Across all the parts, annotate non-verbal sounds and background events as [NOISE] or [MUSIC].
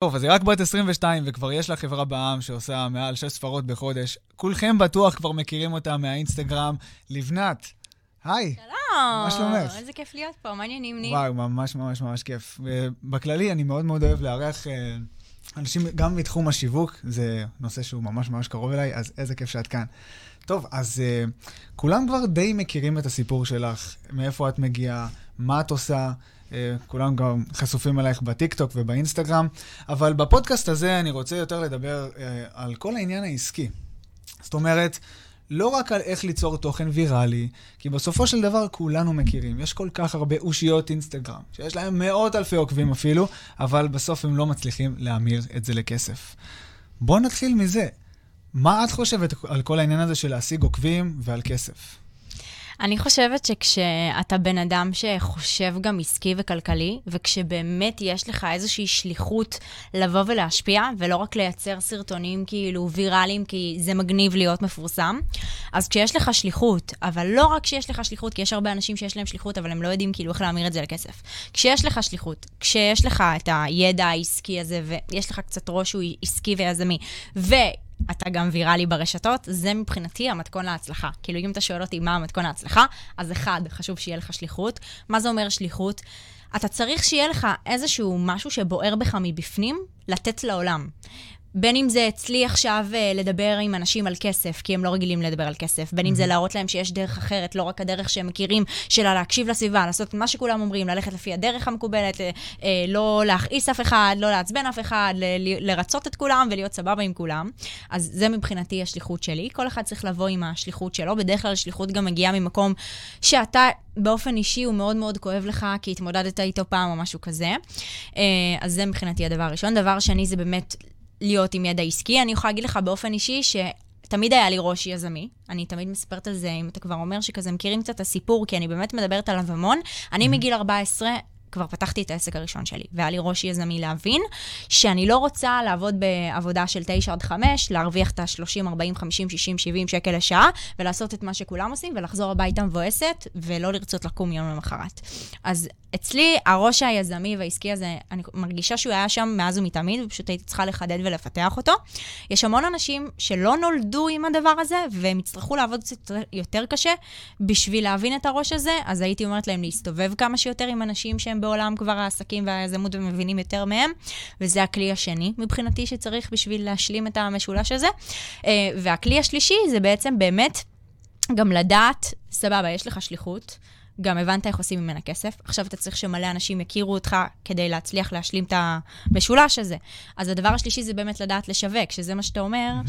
טוב, אז היא רק בת 22 וכבר יש לה חברה בעם שעושה מעל 6 ספרות בחודש. כולכם בטוח כבר מכירים אותה מהאינסטגרם. לבנת, היי. שלום. מה שלומך? איזה כיף להיות פה, מה העניינים, ניב? וואו, ממש ממש ממש כיף. בכללי, אני מאוד מאוד אוהב לארח אה, אנשים גם מתחום השיווק, זה נושא שהוא ממש ממש קרוב אליי, אז איזה כיף שאת כאן. טוב, אז uh, כולם כבר די מכירים את הסיפור שלך, מאיפה את מגיעה, מה את עושה. כולם גם חשופים אלייך בטיקטוק ובאינסטגרם, אבל בפודקאסט הזה אני רוצה יותר לדבר uh, על כל העניין העסקי. זאת אומרת, לא רק על איך ליצור תוכן ויראלי, כי בסופו של דבר כולנו מכירים. יש כל כך הרבה אושיות אינסטגרם, שיש להם מאות אלפי עוקבים אפילו, אבל בסוף הם לא מצליחים להמיר את זה לכסף. בואו נתחיל מזה. מה את חושבת על כל העניין הזה של להשיג עוקבים ועל כסף? אני חושבת שכשאתה בן אדם שחושב גם עסקי וכלכלי, וכשבאמת יש לך איזושהי שליחות לבוא ולהשפיע, ולא רק לייצר סרטונים כאילו ויראליים, כי זה מגניב להיות מפורסם, אז כשיש לך שליחות, אבל לא רק כשיש לך שליחות, כי יש הרבה אנשים שיש להם שליחות, אבל הם לא יודעים כאילו איך להמיר את זה לכסף. כשיש לך שליחות, כשיש לך את הידע העסקי הזה, ויש לך קצת ראש שהוא עסקי ויזמי, ו... אתה גם ויראלי ברשתות, זה מבחינתי המתכון להצלחה. כאילו, אם אתה שואל אותי מה המתכון להצלחה, אז אחד, חשוב שיהיה לך שליחות. מה זה אומר שליחות? אתה צריך שיהיה לך איזשהו משהו שבוער בך מבפנים, לתת לעולם. בין אם זה אצלי עכשיו אה, לדבר עם אנשים על כסף, כי הם לא רגילים לדבר על כסף, בין אם זה להראות להם שיש דרך אחרת, לא רק הדרך שהם מכירים, של להקשיב לסביבה, לעשות מה שכולם אומרים, ללכת לפי הדרך המקובלת, אה, אה, לא להכעיס אף אחד, לא לעצבן אף אחד, לרצות את כולם ולהיות סבבה עם כולם. אז זה מבחינתי השליחות שלי. כל אחד צריך לבוא עם השליחות שלו. בדרך כלל שליחות גם מגיעה ממקום שאתה באופן אישי הוא מאוד מאוד כואב לך, כי התמודדת איתו פעם או משהו כזה. אז זה מבחינתי הדבר הראשון. דבר שני זה באמת להיות עם ידע עסקי. אני יכולה להגיד לך באופן אישי שתמיד היה לי ראש יזמי. אני תמיד מספרת על זה, אם אתה כבר אומר שכזה מכירים קצת את הסיפור, כי אני באמת מדברת עליו המון. אני. מגיל 14 כבר פתחתי את העסק הראשון שלי, והיה לי ראש יזמי להבין שאני לא רוצה לעבוד בעבודה של 9 עד 5, להרוויח את ה-30, 40, 50, 60, 70 שקל לשעה, ולעשות את מה שכולם עושים, ולחזור הביתה מבואסת, ולא לרצות לקום יום למחרת. אז אצלי, הראש היזמי והעסקי הזה, אני מרגישה שהוא היה שם מאז ומתמיד, ופשוט הייתי צריכה לחדד ולפתח אותו. יש המון אנשים שלא נולדו עם הדבר הזה, והם יצטרכו לעבוד קצת יותר קשה בשביל להבין את הראש הזה, אז הייתי אומרת להם להסתובב כמה שיותר עם אנשים שהם בעולם כבר העסקים והיזמות ומבינים יותר מהם, וזה הכלי השני מבחינתי שצריך בשביל להשלים את המשולש הזה. אה, והכלי השלישי זה בעצם באמת גם לדעת, סבבה, יש לך שליחות. גם הבנת איך עושים ממנה כסף, עכשיו אתה צריך שמלא אנשים יכירו אותך כדי להצליח להשלים את המשולש הזה. אז הדבר השלישי זה באמת לדעת לשווק, שזה מה שאתה אומר, mm-hmm.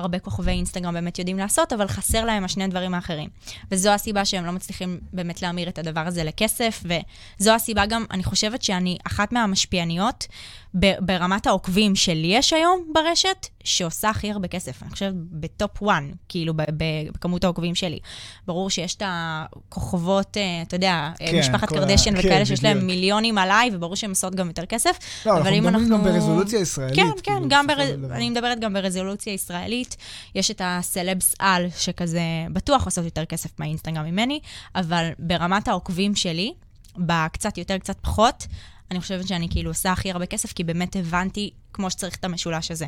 שהרבה כוכבי אינסטגרם באמת יודעים לעשות, אבל חסר להם השני הדברים האחרים. וזו הסיבה שהם לא מצליחים באמת להמיר את הדבר הזה לכסף, וזו הסיבה גם, אני חושבת שאני אחת מהמשפיעניות ברמת העוקבים שלי יש היום ברשת, שעושה הכי הרבה כסף. אני חושבת בטופ 1, כאילו, בכמות העוקבים שלי. ברור שיש את הכוכבות, אה, אתה יודע, כן, משפחת קרדשן וכאלה, כן, שיש להם מיליונים עליי, וברור שהן עושות גם יותר כסף. לא, אנחנו מדברים אנחנו... גם ברזולוציה ישראלית. כן, כן, כאילו, גם בר... אני מדברת גם ברזולוציה ישראלית. יש את הסלבס על, שכזה בטוח עושות יותר כסף מהאינסטגרם ממני, אבל ברמת העוקבים שלי, בקצת יותר, קצת פחות, אני חושבת שאני כאילו עושה הכי הרבה כסף, כי באמת הבנתי כמו שצריך את המשולש הזה.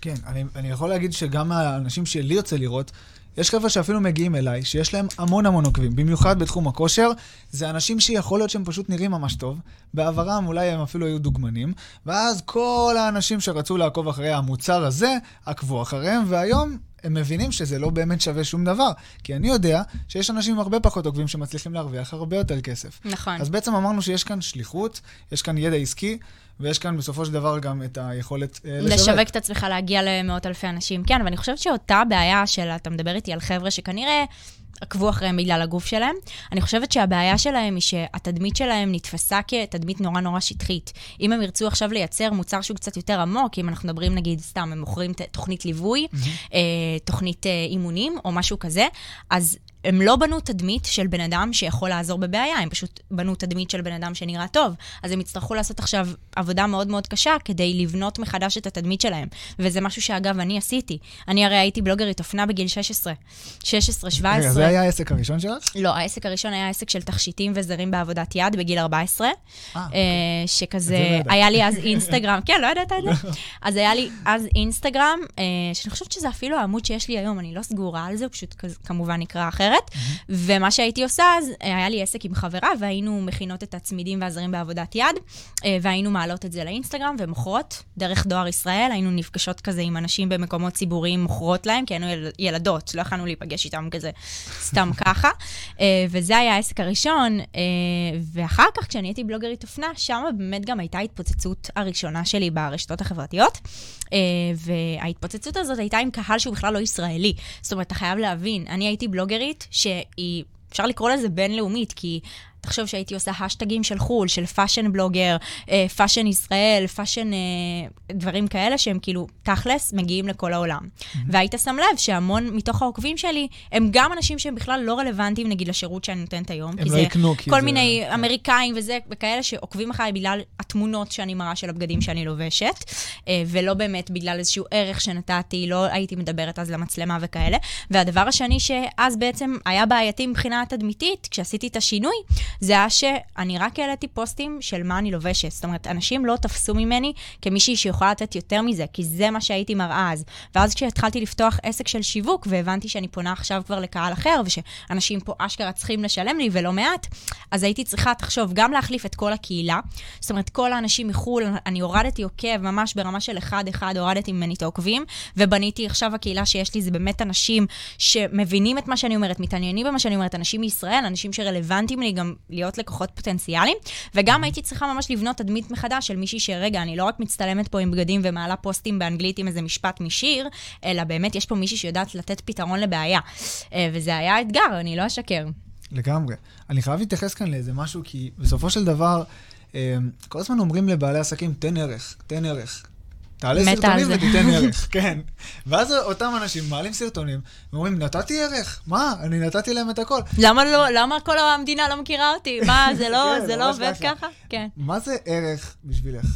כן, אני, אני יכול להגיד שגם האנשים שלי יוצא לראות, יש חבר'ה שאפילו מגיעים אליי, שיש להם המון המון עוקבים, במיוחד בתחום הכושר. זה אנשים שיכול להיות שהם פשוט נראים ממש טוב. בעברם אולי הם אפילו היו דוגמנים, ואז כל האנשים שרצו לעקוב אחרי המוצר הזה, עקבו אחריהם, והיום הם מבינים שזה לא באמת שווה שום דבר. כי אני יודע שיש אנשים עם הרבה פחות עוקבים שמצליחים להרוויח הרבה יותר כסף. נכון. אז בעצם אמרנו שיש כאן שליחות, יש כאן ידע עסקי, ויש כאן בסופו של דבר גם את היכולת uh, לשווק. לשווק את עצמך, להגיע למאות אלפי אנשים. כן, ואני חושבת שאותה בעיה של, אתה מדבר איתי על חבר'ה שכנראה עקבו אחריהם בגלל הגוף שלהם. אני חושבת שהבעיה שלהם היא שהתדמית שלהם נתפסה כתדמית נורא נורא שטחית. אם הם ירצו עכשיו לייצר מוצר שהוא קצת יותר עמוק, אם אנחנו מדברים נגיד, סתם, הם מוכרים תוכנית ליווי, mm-hmm. תוכנית אה, אימונים או משהו כזה, אז הם לא בנו תדמית של בן אדם שיכול לעזור בבעיה, הם פשוט בנו תדמית של בן אדם שנראה טוב. אז הם יצטרכו לעשות עכשיו עבודה מאוד מאוד קשה כדי לבנות מחדש את התדמית שלהם. וזה משהו שאגב, אני עשיתי. אני הרי הייתי בלוגרית אופנה בגיל 16. 16, 17. רגע, זה היה העסק הראשון שלך? לא, העסק הראשון היה עסק של תכשיטים וזרים בעבודת יד בגיל 14. אה, אוקיי. שכזה, לא היה לי אז אינסטגרם, כן, לא ידעת את זה? אז היה לי אז אינסטגרם, אה, שאני חושבת שזה אפילו העמוד שיש לי היום, אני לא סגורה על זה, הוא פשוט כמובן נקרא אחרת. ומה שהייתי עושה אז, אה, היה לי עסק עם חברה, והיינו מכינות את הצמידים והזרים בעבודת יד, אה, והיינו מעלות את זה לאינסטגרם ומוכרות דרך דואר ישראל, היינו נפגשות כזה עם אנשים במקומות ציבוריים, מוכרות להם, כי היינו ילדות, לא יכולנו להיפגש איתם כזה סתם [LAUGHS] ככה. וזה היה העסק הראשון, ואחר כך, כשאני הייתי בלוגרית אופנה, שם באמת גם הייתה ההתפוצצות הראשונה שלי ברשתות החברתיות. וההתפוצצות הזאת הייתה עם קהל שהוא בכלל לא ישראלי. זאת אומרת, אתה חייב להבין, אני הייתי בלוגרית שהיא, אפשר לקרוא לזה בינלאומית, כי תחשוב שהייתי עושה האשטגים של חו"ל, של fashion blogger, fashion Israel, fashion דברים כאלה שהם כאילו, תכלס, מגיעים לכל העולם. Mm-hmm. והיית שם לב שהמון מתוך העוקבים שלי, הם גם אנשים שהם בכלל לא רלוונטיים, נגיד, לשירות שאני נותנת היום. הם לא יקנו, כי כל זה... מיני כן. אמריקאים וזה, וכאלה שעוקבים אחריי בגלל התמונות שאני מראה של הבגדים שאני לובשת, אה, ולא באמת בגלל איזשהו ערך שנתתי, לא הייתי מדברת אז למצלמה וכאלה. והדבר השני שאז בעצם היה בעייתי מבחינה תדמיתית, כשעשיתי את השינוי, זה היה שאני רק העליתי פוסטים של מה אני לובשת. זאת אומרת, אנשים לא תפסו ממני כמישהי שיכולה לתת יותר מזה, כי זה מה שהייתי מראה אז. ואז כשהתחלתי לפתוח עסק של שיווק, והבנתי שאני פונה עכשיו כבר לקהל אחר, ושאנשים פה אשכרה צריכים לשלם לי ולא מעט, אז הייתי צריכה, תחשוב, גם להחליף את כל הקהילה. זאת אומרת, כל האנשים מחו"ל, אני הורדתי עוקב ממש ברמה של אחד-אחד, הורדתי ממני את העוקבים, ובניתי עכשיו הקהילה שיש לי, זה באמת אנשים שמבינים את מה שאני אומרת, מתעניינים במה שאני אומרת, אנשים מישראל, אנשים שרלוונטיים לי גם להיות לקוחות פוטנציאליים, וגם הייתי צריכה ממש לבנות תדמית מחדש של מישהי שרגע, אני לא רק מצטלמת פה עם בגדים ומעלה פוסטים באנגלית עם איזה משפט משיר, אלא באמת יש פה מישהי שיודעת לתת פתרון לבעיה. אה, וזה היה אתגר, אני לא אשקר. לגמרי. אני חייב להתייחס כאן לאיזה משהו, כי בסופו של דבר, אה, כל הזמן אומרים לבעלי עסקים, תן ערך, תן ערך. תעלה סרטונים ותיתן ערך, [LAUGHS] כן. ואז אותם אנשים מעלים סרטונים, ואומרים, נתתי ערך, מה? אני נתתי להם את הכל. למה לא, למה כל המדינה לא מכירה אותי? מה, זה [LAUGHS] לא, כן, זה לא עובד ככה? כן. מה זה ערך בשבילך?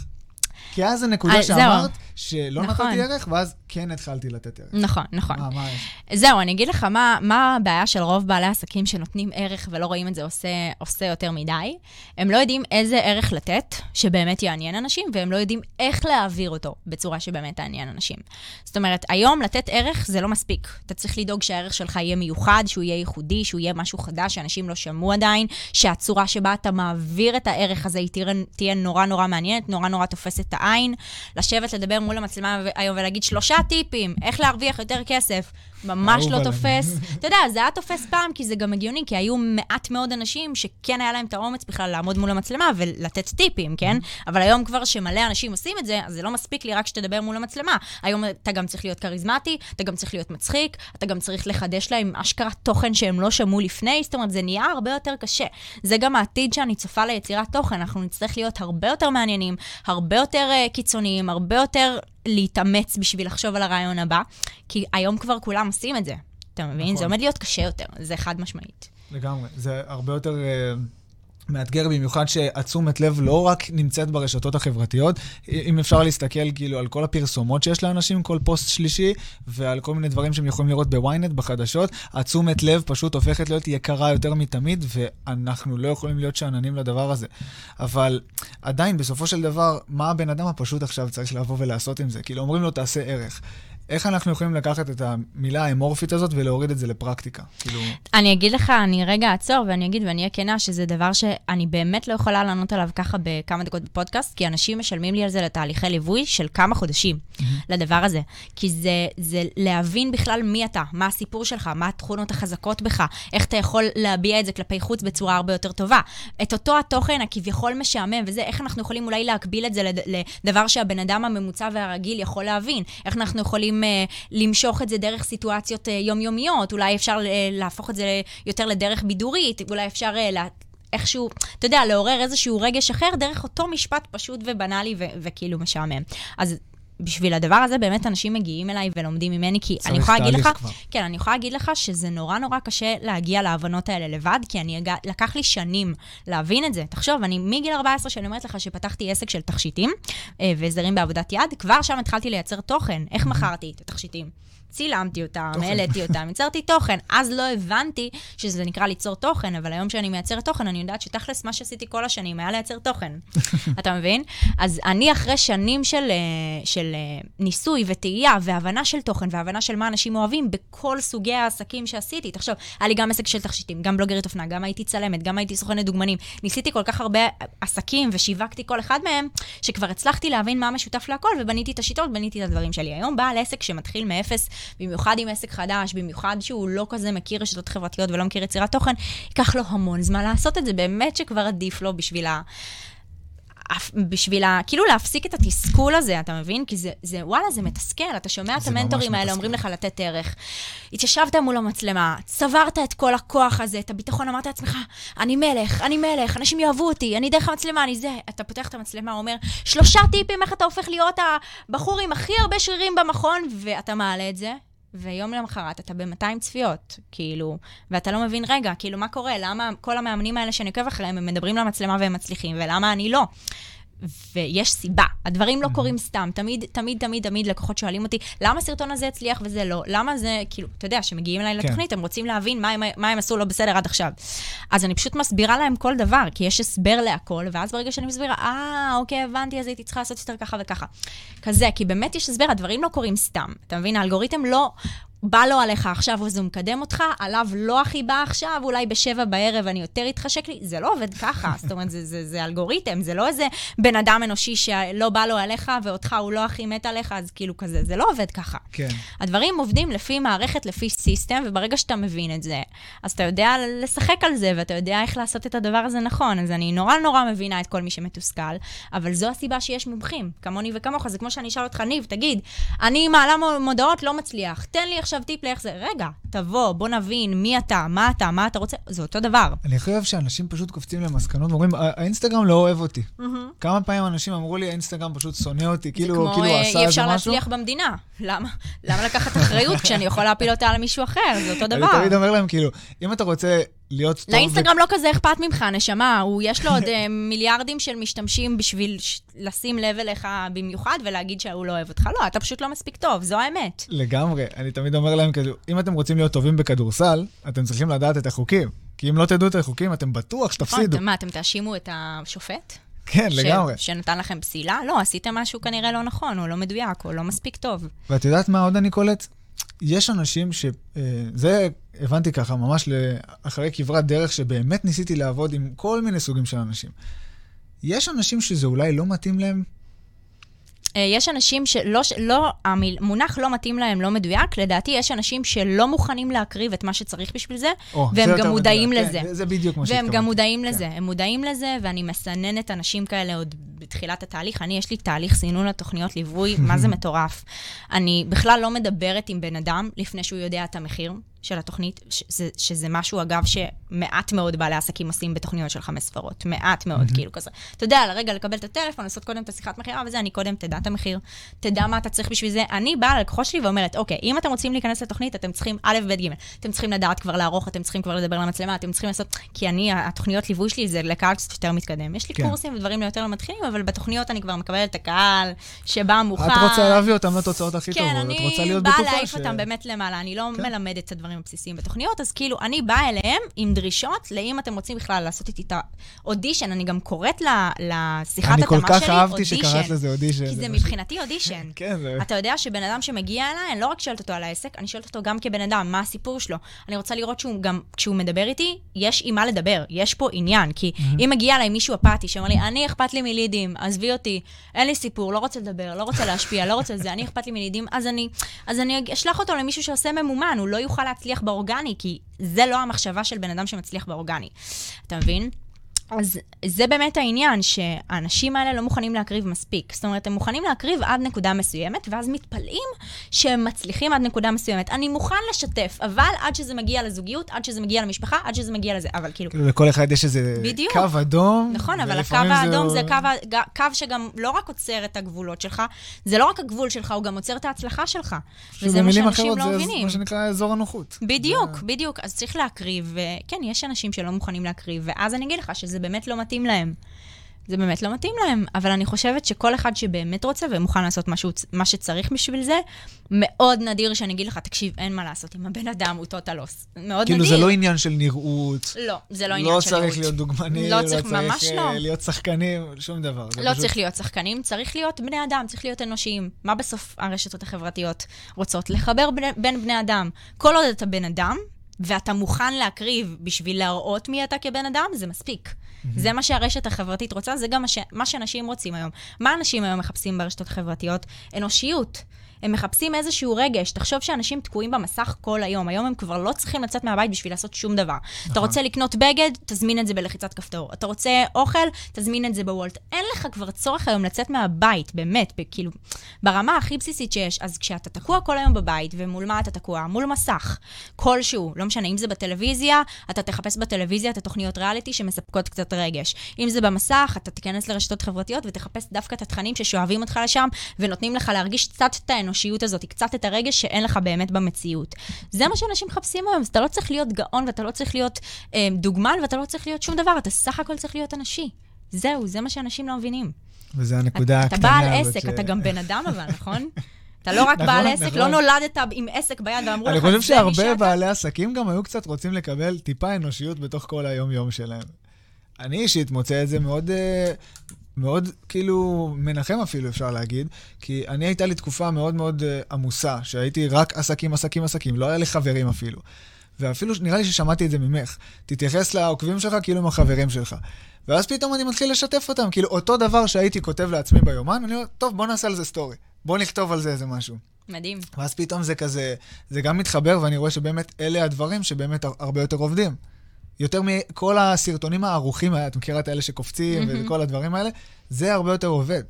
כי אז הנקודה אה, שאמרת, שלא נכון. נתתי ערך, ואז כן התחלתי לתת ערך. נכון, נכון. מה, מה זהו, אני אגיד לך מה, מה הבעיה של רוב בעלי עסקים שנותנים ערך ולא רואים את זה עושה, עושה יותר מדי. הם לא יודעים איזה ערך לתת שבאמת יעניין אנשים, והם לא יודעים איך להעביר אותו בצורה שבאמת תעניין אנשים. זאת אומרת, היום לתת ערך זה לא מספיק. אתה צריך לדאוג שהערך שלך יהיה מיוחד, שהוא יהיה ייחודי, שהוא יהיה משהו חדש שאנשים לא שמעו עדיין, שהצורה שבה אתה מעביר את הערך הזה היא תהיה, תהיה נורא נורא מעניינת, נורא נורא תופסת את העין. לשבת, לדבר מול המצלמה היום ולהגיד שלושה טיפים, איך להרוויח יותר כסף. ממש לא תופס. [LAUGHS] אתה יודע, זה היה תופס פעם, כי זה גם הגיוני, כי היו מעט מאוד אנשים שכן היה להם את האומץ בכלל לעמוד מול המצלמה ולתת טיפים, כן? אבל היום כבר שמלא אנשים עושים את זה, אז זה לא מספיק לי רק שתדבר מול המצלמה. היום אתה גם צריך להיות כריזמטי, אתה גם צריך להיות מצחיק, אתה גם צריך לחדש להם אשכרה תוכן שהם לא שמעו לפני, זאת אומרת, זה נהיה הרבה יותר קשה. זה גם העתיד שאני צופה ליצירת תוכן, אנחנו נצטרך להיות הרבה יותר מעניינים, הרבה יותר uh, קיצוניים, הרבה יותר להתאמץ בשביל לחשוב על הרעיון הבא, כי היום כבר כולם עושים את זה. אתה מבין? נכון. זה עומד להיות קשה יותר, זה חד משמעית. לגמרי. זה הרבה יותר... uh... מאתגר במיוחד שהתשומת לב לא רק נמצאת ברשתות החברתיות, אם אפשר להסתכל כאילו על כל הפרסומות שיש לאנשים, כל פוסט שלישי, ועל כל מיני דברים שהם יכולים לראות בוויינט, בחדשות, התשומת לב פשוט הופכת להיות יקרה יותר מתמיד, ואנחנו לא יכולים להיות שאננים לדבר הזה. אבל עדיין, בסופו של דבר, מה הבן אדם הפשוט עכשיו צריך לבוא ולעשות עם זה? כאילו, אומרים לו, תעשה ערך. איך אנחנו יכולים לקחת את המילה האמורפית הזאת ולהוריד את זה לפרקטיקה? כאילו... אני אגיד לך, אני רגע אעצור ואני אגיד ואני אהיה כנה שזה דבר שאני באמת לא יכולה לענות עליו ככה בכמה דקות בפודקאסט, כי אנשים משלמים לי על זה לתהליכי ליווי של כמה חודשים. לדבר הזה. כי זה, זה להבין בכלל מי אתה, מה הסיפור שלך, מה התכונות החזקות בך, איך אתה יכול להביע את זה כלפי חוץ בצורה הרבה יותר טובה. את אותו התוכן הכביכול משעמם וזה, איך אנחנו יכולים אולי להקביל את זה לדבר שהבן אדם הממוצע והרגיל יכול להבין. איך אנחנו יכולים uh, למשוך את זה דרך סיטואציות uh, יומיומיות, אולי אפשר uh, להפוך את זה יותר לדרך בידורית, אולי אפשר... Uh, לה... איכשהו, אתה יודע, לעורר איזשהו רגש אחר דרך אותו משפט פשוט ובנאלי וכאילו משעמם. אז בשביל הדבר הזה באמת אנשים מגיעים אליי ולומדים ממני, כי אני יכולה להגיד לך, כבר. כן, אני יכולה להגיד לך שזה נורא נורא קשה להגיע להבנות האלה לבד, כי אני, לקח לי שנים להבין את זה. תחשוב, אני מגיל 14, שאני אומרת לך שפתחתי עסק של תכשיטים אה, והסדרים בעבודת יד, כבר שם התחלתי לייצר תוכן. איך מכרתי את התכשיטים? צילמתי אותם, העליתי אותם, יצרתי תוכן. אז לא הבנתי שזה נקרא ליצור תוכן, אבל היום שאני מייצרת תוכן, אני יודעת שתכלס מה שעשיתי כל השנים היה לייצר תוכן. [LAUGHS] אתה מבין? אז אני אחרי שנים של, אה, של אה, ניסוי וטעייה והבנה של תוכן והבנה של מה אנשים אוהבים בכל סוגי העסקים שעשיתי. תחשוב, היה לי גם עסק של תכשיטים, גם בלוגרית אופנה, גם הייתי צלמת, גם הייתי סוכנת דוגמנים. ניסיתי כל כך הרבה עסקים ושיווקתי כל אחד מהם, שכבר הצלחתי להבין מה משותף להכל ובניתי את השיטות, בניתי את הדברים שלי. היום בעל עסק שמתחיל מאפס במיוחד עם עסק חדש, במיוחד שהוא לא כזה מכיר רשתות חברתיות ולא מכיר יצירת תוכן, ייקח לו המון זמן לעשות את זה. באמת שכבר עדיף לו בשביל ה... בשביל ה... כאילו להפסיק את התסכול הזה, אתה מבין? כי זה, זה וואלה, זה מתסכל. אתה שומע את המנטורים האלה אומרים לך לתת ערך. התיישבת מול המצלמה, צברת את כל הכוח הזה, את הביטחון, אמרת לעצמך, אני מלך, אני מלך, אנשים יאהבו אותי, אני דרך המצלמה, אני זה. אתה פותח את המצלמה, אומר, שלושה טיפים איך אתה הופך להיות הבחור עם הכי הרבה שרירים במכון, ואתה מעלה את זה, ויום למחרת אתה ב-200 צפיות, כאילו, ואתה לא מבין, רגע, כאילו, מה קורה? למה כל המאמנים האלה שאני עוקב אחריהם, הם מדברים למצלמה והם מצליחים, ולמה אני לא? ויש סיבה. הדברים לא קורים סתם. תמיד, תמיד, תמיד, תמיד לקוחות שואלים אותי, למה הסרטון הזה הצליח וזה לא? למה זה, כאילו, אתה יודע, כשמגיעים אליי כן. לתוכנית, הם רוצים להבין מה הם, מה הם עשו לא בסדר עד עכשיו. אז אני פשוט מסבירה להם כל דבר, כי יש הסבר להכל, ואז ברגע שאני מסבירה, אה, אוקיי, הבנתי, אז הייתי צריכה לעשות יותר ככה וככה. כזה, כי באמת יש הסבר, הדברים לא קורים סתם. אתה מבין? האלגוריתם לא, בא לו עליך עכשיו, אז הוא מקדם אותך, עליו לא הכי בא עכשיו, אולי בשבע בערב אני יותר אתחשק לי, זה לא עובד ככה. [LAUGHS] זאת אומרת, זה, זה, זה אלגוריתם, זה לא איזה בן אדם אנושי שלא בא לו עליך ואותך הוא לא הכי מת עליך, אז כאילו כזה, זה לא עובד ככה. כן. הדברים עובדים לפי מערכת, לפי סיסטם, וברגע שאתה מבין את זה, אז אתה יודע לשחק על זה, ואתה יודע איך לעשות את הדבר הזה נכון. אז אני נורא נורא מבינה את כל מי שמתוסכל, אבל זו הסיבה שיש מומחים, כמוני וכמוך. זה כמו שאני אשאל אותך, ניב, תגיד, אני מעלה מודעות, לא מצליח, תן לי עכשיו טיפ לאיך זה, רגע, תבוא, בוא נבין מי אתה, מה אתה, מה אתה רוצה, זה אותו דבר. אני הכי אוהב שאנשים פשוט קופצים למסקנות ואומרים, האינסטגרם לא אוהב אותי. כמה פעמים אנשים אמרו לי, האינסטגרם פשוט שונא אותי, כאילו, כאילו עשה איזה משהו. זה כמו אי אפשר להצליח במדינה. למה? למה לקחת אחריות כשאני יכול להפיל אותה על מישהו אחר? זה אותו דבר. אני תמיד אומר להם, כאילו, אם אתה רוצה להיות טוב... לאינסטגרם לא כזה אכפת ממך, נשמה. הוא, יש לו עוד [LAUGHS] אה, מיליארדים של משתמשים בשביל לשים לב אליך במיוחד ולהגיד שהוא לא אוהב אותך. לא, אתה פשוט לא מספיק טוב, זו האמת. לגמרי. אני תמיד אומר להם, כאילו, אם אתם רוצים להיות טובים בכדורסל, אתם צריכים לדעת את החוקים. כי אם לא תדעו את החוקים, אתם בטוח שתפסידו. נכון, מה, אתם תאשימו את השופט? כן, ש... לגמרי. שנתן לכם פסילה? לא, עשיתם משהו כנראה לא נכון, או לא מדויק, או לא מספיק טוב. ואת יודעת מה עוד אני קולט? יש אנשים ש... אה, זה הבנתי ככה, ממש אחרי כברת דרך, שבאמת ניסיתי לעבוד עם כל מיני סוגים של אנשים. יש אנשים שזה אולי לא מתאים להם, אה, יש אנשים שלא, לא, המונח לא מתאים להם, לא מדויק. לדעתי, יש אנשים שלא מוכנים להקריב את מה שצריך בשביל זה, oh, והם גם מודעים מדויק. לזה. כן, זה בדיוק מה שהתכוונתי. והם גם מודעים כן. לזה. הם מודעים לזה, ואני מסננת אנשים כאלה עוד בתחילת התהליך. אני, יש לי תהליך סינון לתוכניות ליווי, מה זה [LAUGHS] מטורף. אני בכלל לא מדברת עם בן אדם לפני שהוא יודע את המחיר. של התוכנית, שזה, שזה משהו, אגב, שמעט מאוד בעלי עסקים עושים בתוכניות של חמש ספרות. מעט מאוד, mm-hmm. כאילו כזה. אתה יודע, לרגע לקבל את הטלפון, לעשות קודם את השיחת מכירה וזה, אני קודם תדע את המחיר, תדע מה אתה צריך בשביל זה. אני באה ללקוחות שלי ואומרת, אוקיי, אם אתם רוצים להיכנס לתוכנית, אתם צריכים א', ב', ג', אתם צריכים לדעת כבר לערוך, אתם צריכים כבר לדבר למצלמה, אתם צריכים לעשות... כי אני, התוכניות ליווי שלי זה לקהל קצת יותר מתקדם. יש לי כן. קורסים ודברים יותר למתחילים, אבל בתוכניות אני כבר מקבלת את הקהל שבא מוכן. את רוצה להביא אותם לתוצאות הכי כן, טובות, את רוצה להיות בטוחה ש... כן, אני באה להעיף אותם באמת למעלה, אני לא כן. מלמדת את הדברים הבסיסיים בתוכניות. תוכניות, אז כאילו, אני באה אליהם עם דרישות לאם אתם רוצים בכלל לעשות איתי את האודישן, אני גם קוראת לשיחת התאמה שלי אודישן. אני כל כך אהבתי שקראת לזה אודישן. כי זה מבחינתי אודישן. [LAUGHS] כן, זה... אתה יודע שבן אדם שמגיע אליי, אני לא רק שואלת אותו על העסק, אני שואלת אותו גם כבן אדם, מה הסיפור שלו. אני רוצה לראות שהוא גם, כשהוא מדבר איתי, יש עם מה לדבר, יש פה עניין. כי אם מגיע אליי מישהו אפאתי שאומר לי, אני אכפת לי מלידים, עזבי אותי, אין לי סיפור, לא רוצה לדבר, לא רוצה להשפיע, לא רוצה זה, אני אכפת לי מלידים, אז אני, אז אני אשלח אותו למישהו שעושה ממומן, הוא לא יוכל להצליח באורגני, כי זה לא המחשבה של בן אדם שמצליח באורגני. אתה מבין? אז זה באמת העניין, שהאנשים האלה לא מוכנים להקריב מספיק. זאת אומרת, הם מוכנים להקריב עד נקודה מסוימת, ואז מתפלאים שהם מצליחים עד נקודה מסוימת. אני מוכן לשתף, אבל עד שזה מגיע לזוגיות, עד שזה מגיע למשפחה, עד שזה מגיע לזה, אבל כאילו... כאילו לכל אחד יש איזה בדיוק. קו אדום. נכון, אבל הקו האדום הוא- זה קו, קו שגם לא רק עוצר את הגבולות שלך, זה לא רק הגבול שלך, הוא גם עוצר את ההצלחה שלך. וזה מה שאנשים לא זה מבינים. מה שנקרא אזור הנוחות. בדיוק, זה- בדיוק. אז צריך להקריב, וכן, יש אנשים שלא מוכנים להקריב, ואז אני אגיד לך שזה באמת לא מתאים להם. זה באמת לא מתאים להם, אבל אני חושבת שכל אחד שבאמת רוצה ומוכן לעשות משהו, מה שצריך בשביל זה, מאוד נדיר שאני אגיד לך, תקשיב, אין מה לעשות עם הבן אדם, הוא טוטלוס. מאוד כאילו נדיר. זה לא עניין של נראות. לא, זה לא עניין לא של צריך נראות. להיות דוגמני, לא לא צריך, ממש צריך לא. אה, להיות שחקנים, שום דבר. לא פשוט- צריך להיות שחקנים, צריך להיות בני אדם, צריך להיות אנושיים. מה בסוף הרשתות החברתיות רוצות? לחבר בני, בין בני אדם. כל עוד אתה בן אדם, ואתה מוכן להקריב בשביל להראות מי אתה כבן אדם, זה מספיק. זה מה שהרשת החברתית רוצה, זה גם מה, ש... מה שאנשים רוצים היום. מה אנשים היום מחפשים ברשתות החברתיות? אנושיות. הם מחפשים איזשהו רגש. תחשוב שאנשים תקועים במסך כל היום. היום הם כבר לא צריכים לצאת מהבית בשביל לעשות שום דבר. נכון. אתה רוצה לקנות בגד, תזמין את זה בלחיצת כפתור. אתה רוצה אוכל, תזמין את זה בוולט. אין לך כבר צורך היום לצאת מהבית, באמת, כאילו, ברמה הכי בסיסית שיש. אז כשאתה תקוע כל היום בבית, ומול מה אתה תקוע? מול מסך כלשהו. לא משנה, אם זה בטלוויזיה, אתה תחפש בטלוויזיה את התוכניות ריאליטי שמספקות קצת רגש. אם זה במסך, אתה תיכנס לרשתות חברתיות ותחפש דווקא את התכנים ששואבים אותך לשם, ונותנים לך להרגיש קצת את האנושיות הזאת, קצת את הרגש שאין לך באמת במציאות. זה מה שאנשים מחפשים היום, אז אתה לא צריך להיות גאון, ואתה לא צריך להיות אה, דוגמן, ואתה לא צריך להיות שום דבר, אתה סך הכל צריך להיות אנשי. זהו, זה מה שאנשים לא מבינים. וזה הנקודה אתה הקטנה בעל הזאת עסק, ש- אתה גם בן אדם אבל, [LAUGHS] נכון? אתה לא רק נכון, בעל עסק, נכון. לא נולדת עם עסק ביד ואמרו לך, אני חושב שהרבה. בעלי עסקים גם היו קצת רוצים לקבל טיפה אנושיות בתוך כל היום-יום שלהם. אני אישית מוצא את זה מאוד, אה, מאוד כאילו מנחם אפילו, אפשר להגיד, כי אני הייתה לי תקופה מאוד מאוד אה, עמוסה, שהייתי רק עסקים, עסקים, עסקים, לא היה לי חברים אפילו. ואפילו נראה לי ששמעתי את זה ממך. תתייחס לעוקבים שלך כאילו הם החברים שלך. ואז פתאום אני מתחיל לשתף אותם, כאילו אותו דבר שהייתי כותב לעצמי ביומן, אני אומר, טוב, בוא נעשה על זה סטורי. בוא נכתוב על זה איזה משהו. מדהים. ואז פתאום זה כזה, זה גם מתחבר, ואני רואה שבאמת אלה הדברים שבאמת הר- הרבה יותר עובדים. יותר מכל הסרטונים הערוכים, את מכירה את האלה שקופצים מהמם. וכל הדברים האלה, זה הרבה יותר עובד.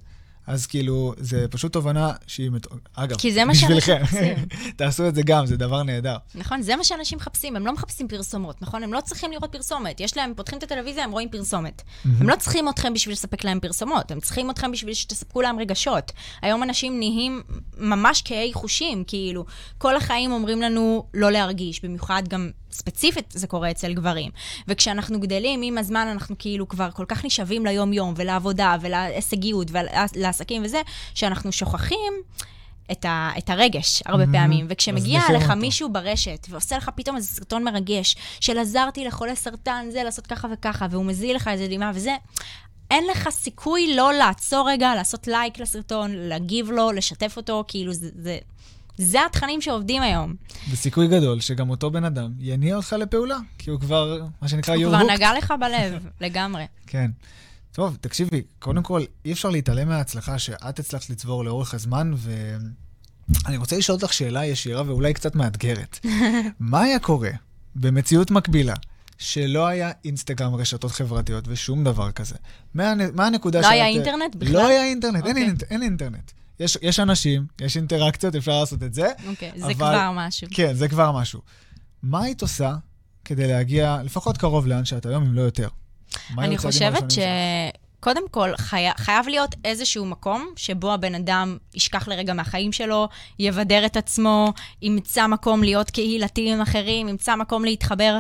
אז כאילו, זה פשוט תובנה שהיא... מת... אגב, כי זה מה בשבילכם. [LAUGHS] תעשו את זה גם, זה דבר נהדר. נכון, זה מה שאנשים מחפשים, הם לא מחפשים פרסומות, נכון? הם לא צריכים לראות פרסומת. יש להם, פותחים את הטלוויזיה, הם רואים פרסומת. הם לא צריכים אתכם בשביל לספק להם פרסומות, הם צריכים אתכם בשביל שתספקו להם רגשות. היום אנשים נהיים ממש קהי חושים, כאילו, כל החיים אומרים לנו לא להרגיש, במיוחד גם ספציפית זה קורה אצל גברים. וכשאנחנו גדלים, עם הזמן אנחנו כאילו כבר כל כך נשאבים ליום-יום, ולעבודה, ולהישגיות, ולעסקים וזה, שאנחנו שוכחים את, ה, את הרגש הרבה Mhm. פעמים. וכשמגיע לך אותו. מישהו ברשת, ועושה לך פתאום איזה סרטון מרגש, של עזרתי לחולה סרטן, זה, לעשות ככה וככה, והוא מזיל לך איזה דמעה וזה, אין לך סיכוי לא לעצור רגע, לעשות לייק לסרטון, להגיב לו, לשתף אותו, כאילו זה... זה זה התכנים שעובדים היום. וסיכוי גדול שגם אותו בן אדם יניע אותך לפעולה, כי הוא כבר, מה שנקרא, הוא you're כבר. נגע לך בלב, [LAUGHS] לגמרי. כן. טוב, תקשיבי, קודם כל, אי אפשר להתעלם מההצלחה שאת הצלחת לצבור לאורך הזמן, ואני רוצה לשאול אותך שאלה ישירה ואולי קצת מאתגרת. [LAUGHS] מה היה קורה במציאות מקבילה, שלא היה אינסטגרם, רשתות חברתיות ושום דבר כזה? מה, מה הנקודה לא שאת... היה אינטרנט בכלל? לא היה אינטרנט, אין, אוקיי. אין אינטרנט. יש, יש אנשים, יש אינטראקציות, אפשר לעשות את זה. אוקיי, זה אבל- כבר משהו. כן, זה כבר משהו. מה היית עושה כדי להגיע לפחות קרוב לאן שאת היום, אם לא יותר? אני חושבת הראשונים שלך? שקודם כל, חי... חייב להיות איזשהו מקום שבו הבן אדם ישכח לרגע מהחיים שלו, יבדר את עצמו, ימצא מקום להיות קהילתי עם אחרים, ימצא מקום להתחבר.